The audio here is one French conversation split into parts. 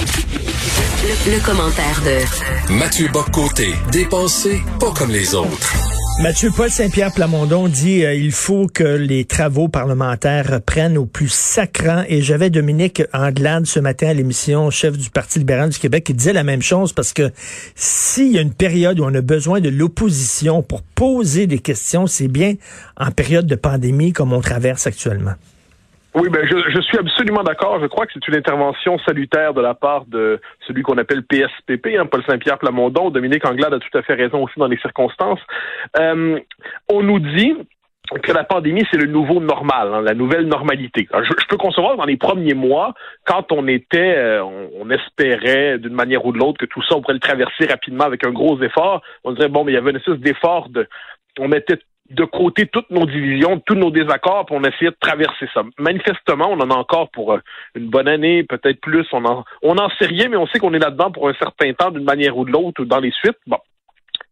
Le, commentaire de Mathieu Boccoté, dépensé pas comme les autres. Mathieu Paul Saint-Pierre Plamondon dit euh, il faut que les travaux parlementaires prennent au plus sacrant et j'avais Dominique Anglade ce matin à l'émission chef du Parti libéral du Québec qui disait la même chose parce que s'il y a une période où on a besoin de l'opposition pour poser des questions, c'est bien en période de pandémie comme on traverse actuellement. Oui, ben je, suis absolument d'accord. Je crois que c'est une intervention salutaire de la part de celui qu'on appelle PSPP, hein, Paul Saint-Pierre Plamondon. Dominique Anglade a tout à fait raison aussi dans les circonstances. Euh, on nous dit que la pandémie, c'est le nouveau normal, hein, la nouvelle normalité. je, peux concevoir dans les premiers mois, quand on était, euh, on, on, espérait d'une manière ou de l'autre que tout ça, on pourrait le traverser rapidement avec un gros effort. On dirait, bon, mais il y avait une espèce d'effort de, on mettait de côté toutes nos divisions, tous nos désaccords, pour on essayait de traverser ça. Manifestement, on en a encore pour euh, une bonne année, peut-être plus. On en, on en sait rien, mais on sait qu'on est là-dedans pour un certain temps, d'une manière ou de l'autre, ou dans les suites. Bon,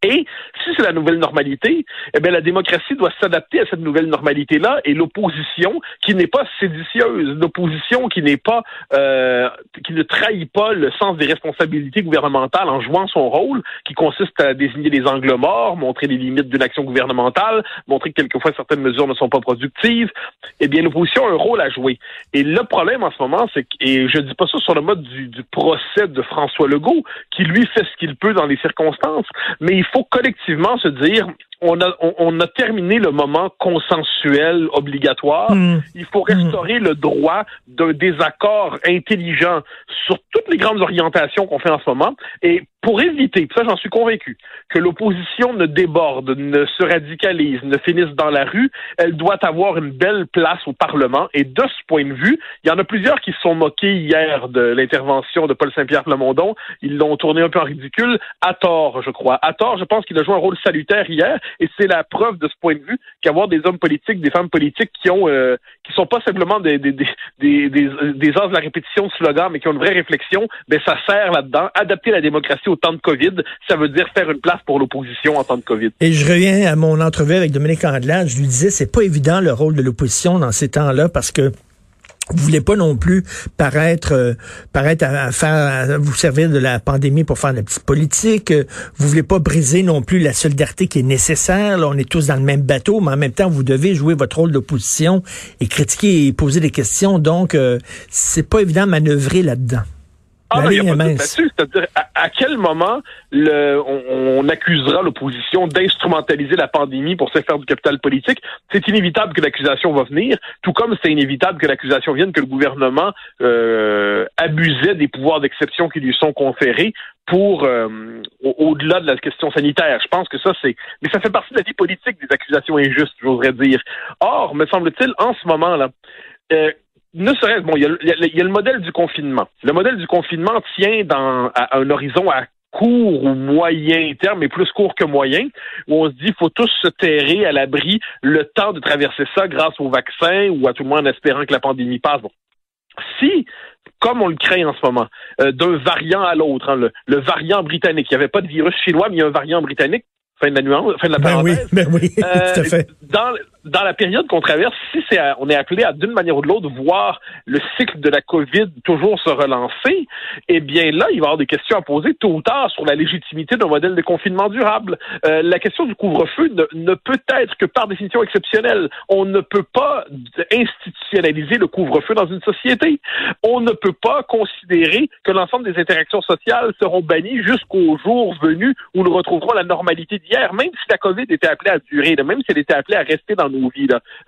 et si c'est la nouvelle normalité, eh bien, la démocratie doit s'adapter à cette nouvelle normalité-là et l'opposition, qui n'est pas séditieuse, l'opposition qui n'est pas, euh, qui ne trahit pas le sens des responsabilités gouvernementales en jouant son rôle, qui consiste à désigner des angles morts, montrer les limites d'une action gouvernementale, montrer que quelquefois certaines mesures ne sont pas productives, eh bien, l'opposition a un rôle à jouer. Et le problème en ce moment, c'est que, et je dis pas ça sur le mode du, du procès de François Legault, qui lui fait ce qu'il peut dans les circonstances, mais il faut faut collectivement se dire on a, on, a terminé le moment consensuel obligatoire. Hmm. Il faut restaurer le droit d'un désaccord intelligent sur toutes les grandes orientations qu'on fait en ce moment. Et pour éviter, ça j'en suis convaincu, que l'opposition ne déborde, ne se radicalise, ne finisse dans la rue, elle doit avoir une belle place au Parlement. Et de ce point de vue, il y en a plusieurs qui se sont moqués hier de l'intervention de Paul Saint-Pierre Plamondon. Ils l'ont tourné un peu en ridicule, à tort, je crois. À tort, je pense qu'il a joué un rôle salutaire hier. Et c'est la preuve de ce point de vue qu'avoir des hommes politiques, des femmes politiques qui ont, euh, qui sont pas simplement des des des des, des, de la répétition de slogans, mais qui ont une vraie réflexion, ben ça sert là-dedans. Adapter la démocratie au temps de Covid, ça veut dire faire une place pour l'opposition en temps de Covid. Et je reviens à mon entrevue avec Dominique Andelade. Je lui disais, c'est pas évident le rôle de l'opposition dans ces temps-là parce que vous voulez pas non plus paraître euh, paraître à, faire vous servir de la pandémie pour faire de la petite politique. Vous voulez pas briser non plus la solidarité qui est nécessaire. Là, on est tous dans le même bateau, mais en même temps, vous devez jouer votre rôle d'opposition et critiquer et poser des questions. Donc, euh, c'est pas évident de manœuvrer là-dedans. Ah non, il n'y a pas de là-dessus. C'est-à-dire, à, quel moment le, on, accusera l'opposition d'instrumentaliser la pandémie pour se faire du capital politique? C'est inévitable que l'accusation va venir, tout comme c'est inévitable que l'accusation vienne que le gouvernement euh, abusait des pouvoirs d'exception qui lui sont conférés pour euh, au-delà de la question sanitaire. Je pense que ça, c'est... Mais ça fait partie de la vie politique des accusations injustes, j'oserais dire. Or, me semble-t-il, en ce moment-là, euh, ne serait bon, il y, a, le modèle du confinement. Le modèle du confinement tient dans à un horizon à court ou moyen terme, mais plus court que moyen, où on se dit qu'il faut tous se terrer à l'abri le temps de traverser ça grâce au vaccin ou à tout le moins en espérant que la pandémie passe. Bon. Si, comme on le craint en ce moment, euh, d'un variant à l'autre, hein, le, variant britannique, il n'y avait pas de virus chinois, mais il y a un variant britannique, fin de la nuance, fin de la parenthèse. Ben oui, ben oui, euh, tout à fait. Dans, dans la période qu'on traverse, si c'est on est appelé à d'une manière ou de l'autre voir le cycle de la COVID toujours se relancer, eh bien là, il va y avoir des questions à poser tôt ou tard sur la légitimité d'un modèle de confinement durable. Euh, la question du couvre-feu ne, ne, peut être que par définition exceptionnelle. On ne peut pas institutionnaliser le couvre-feu dans une société. On ne peut pas considérer que l'ensemble des interactions sociales seront bannies jusqu'au jour venu où nous retrouverons la normalité d'hier, même si la COVID était appelée à durer, même si elle était appelée à rester dans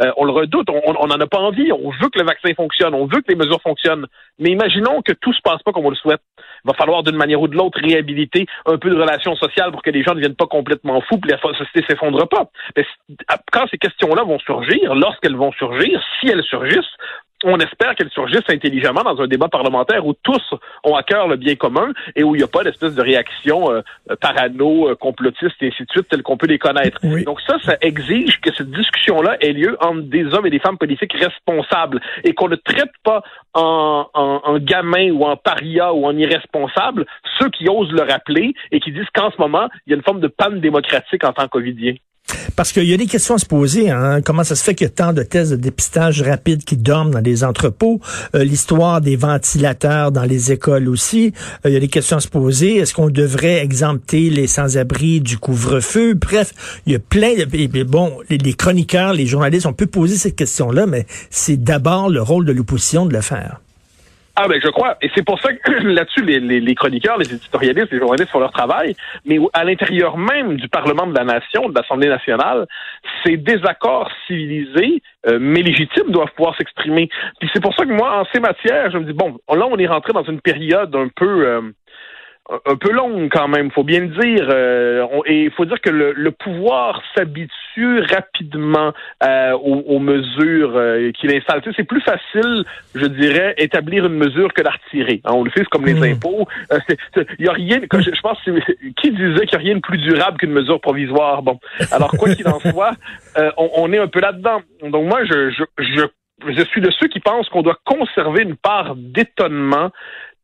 euh, on le redoute, on n'en a pas envie. On veut que le vaccin fonctionne, on veut que les mesures fonctionnent. Mais imaginons que tout se passe pas comme on le souhaite. Il va falloir d'une manière ou de l'autre réhabiliter un peu de relations sociales pour que les gens ne viennent pas complètement fous, et la société s'effondre pas. Quand ces questions-là vont surgir, lorsqu'elles vont surgir, si elles surgissent, on espère qu'elles surgissent intelligemment dans un débat parlementaire où tous ont à cœur le bien commun et où il n'y a pas d'espèce de réaction euh, parano, euh, complotiste et ainsi de suite, telle qu'on peut les connaître. Donc ça, ça exige que cette discussion-là ait lieu entre des hommes et des femmes politiques responsables et qu'on ne traite pas en, en, gamin ou en paria ou en irresponsable ceux qui osent le rappeler et qui disent qu'en ce moment, il y a une forme de panne démocratique en tant qu'Ovidien. Parce qu'il y a des questions à se poser. Hein? Comment ça se fait qu'il y a tant de tests de dépistage rapide qui dorment dans les entrepôts? Euh, l'histoire des ventilateurs dans les écoles aussi. Euh, il y a des questions à se poser. Est-ce qu'on devrait exempter les sans-abri du couvre-feu? Bref, il y a plein de... Bon, les, les chroniqueurs, les journalistes, on peut poser cette question-là, mais c'est d'abord le rôle de l'opposition de le faire. Ah ben je crois, et c'est pour ça que là-dessus les, les, chroniqueurs, les éditorialistes, les journalistes font leur travail, mais à l'intérieur même du Parlement de la Nation, de l'Assemblée nationale, ces désaccords civilisés, euh, mais légitimes, doivent pouvoir s'exprimer. Puis c'est pour ça que moi, en ces matières, je me dis bon, là on est rentré dans une période un peu euh, un peu longue quand même, faut bien le dire. Euh, et il faut dire que le, le pouvoir s'habitue rapidement euh, aux, aux, mesures euh, qu'il installe. Tu sais, c'est plus facile, je dirais, établir une mesure que la retirer. Hein, on le fait comme les hmm. impôts. Il y a rien. Je, je pense qui disait qu'il n'y a rien de plus durable qu'une mesure provisoire? Bon, alors quoi qu'il en soit, on, on, est un peu là-dedans. Donc moi, je, je, je je suis de ceux qui pensent qu'on doit conserver une part d'étonnement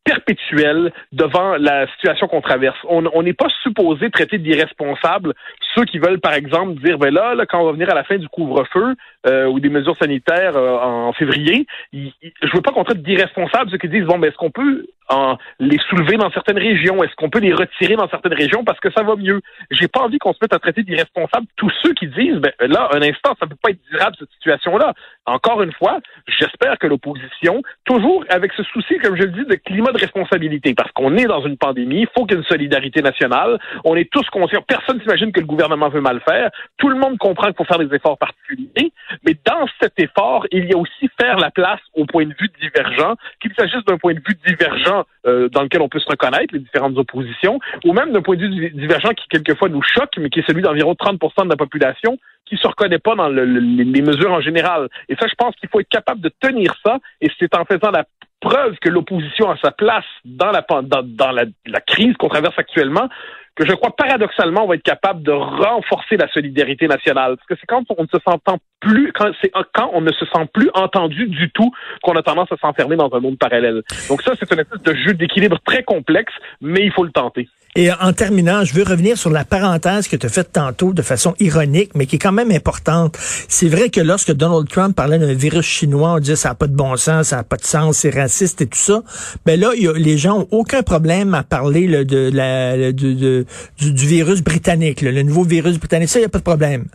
perpétuelle devant la situation qu'on traverse. On n'est pas supposé traiter d'irresponsables ceux qui veulent, par exemple, dire, ben là, là quand on va venir à la fin du couvre-feu euh, ou des mesures sanitaires euh, en février, je veux pas qu'on traite d'irresponsables ceux qui disent, bon, ben est-ce qu'on peut en les soulever dans certaines régions? Est-ce qu'on peut les retirer dans certaines régions parce que ça va mieux? J'ai pas envie qu'on se mette à traiter d'irresponsables tous ceux qui disent, ben là, un instant, ça peut pas être durable, cette situation-là. Encore une fois, j'espère que l'opposition, toujours avec ce souci, comme je le dis, de climat de responsabilité, parce qu'on est dans une pandémie, il faut qu'il y ait une solidarité nationale, on est tous conscients, personne s'imagine que le gouvernement veut mal faire, tout le monde comprend qu'il faut faire des efforts particuliers, mais dans cet effort, il y a aussi faire la place au point de vue divergent, qu'il s'agisse d'un point de vue divergent euh, dans lequel on peut se reconnaître, les différentes oppositions, ou même d'un point de vue divergent qui quelquefois nous choque, mais qui est celui d'environ 30 de la population qui se reconnaît pas dans les mesures en général. Et ça, je pense qu'il faut être capable de tenir ça, et c'est en faisant la preuve que l'opposition a sa place dans la, dans, la, crise qu'on traverse actuellement, que je crois paradoxalement on va être capable de renforcer la solidarité nationale. Parce que c'est quand on ne se s'entend plus, quand quand on ne se sent plus entendu du tout qu'on a tendance à s'enfermer dans un monde parallèle. Donc ça, c'est espèce de jeu d'équilibre très complexe, mais il faut le tenter. Et en terminant, je veux revenir sur la parenthèse que tu as faite tantôt de façon ironique, mais qui est quand même importante. C'est vrai que lorsque Donald Trump parlait d'un virus chinois, on disait ça n'a pas de bon sens, ça n'a pas de sens, c'est raciste et tout ça. Ben là, les gens ont aucun problème à parler de la, du, virus britannique, le nouveau virus britannique. Ça, il n'y a pas de problème.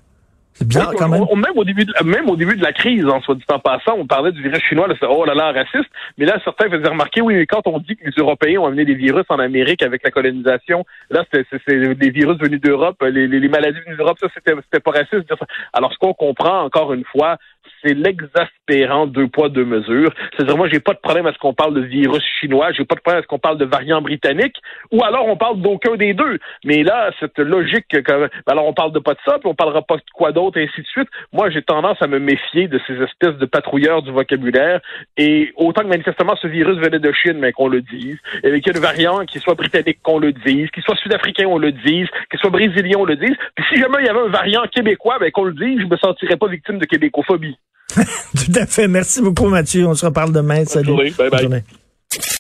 C'est bien quand même. même, au début de, même au début de la crise, en soit dit en passant, on parlait du virus chinois, là, oh là là, raciste. Mais là, certains faisaient remarquer, oui, mais quand on dit que les Européens ont amené des virus en Amérique avec la colonisation, là, c'est des virus venus d'Europe, les, les, maladies venues d'Europe, ça, c'était pas raciste. Alors, ce qu'on comprend, encore une fois, c'est l'exaspérant deux poids, deux mesures. C'est-à-dire, moi, j'ai pas de problème à ce qu'on parle de virus chinois, j'ai pas de problème à ce qu'on parle de variant britannique, ou alors on parle d'aucun des deux. Mais là, cette logique, que, alors on parle de pas de ça, puis on parlera pas de quoi d'autre, et ainsi de suite. Moi, j'ai tendance à me méfier de ces espèces de patrouilleurs du vocabulaire, et autant que manifestement ce virus venait de Chine, mais qu'on le dise, et qu'il y ait un variant qui soit britannique, qu'on le dise, qu'il soit sud-africain, on le dise, qu'il soit brésilien, on le dise. Puis si jamais il y avait un variant québécois, ben qu'on le dise, je me sentirais pas victime de québécophobie. Tout à fait. Merci beaucoup, Mathieu. On se reparle demain. Salut. Bye bye.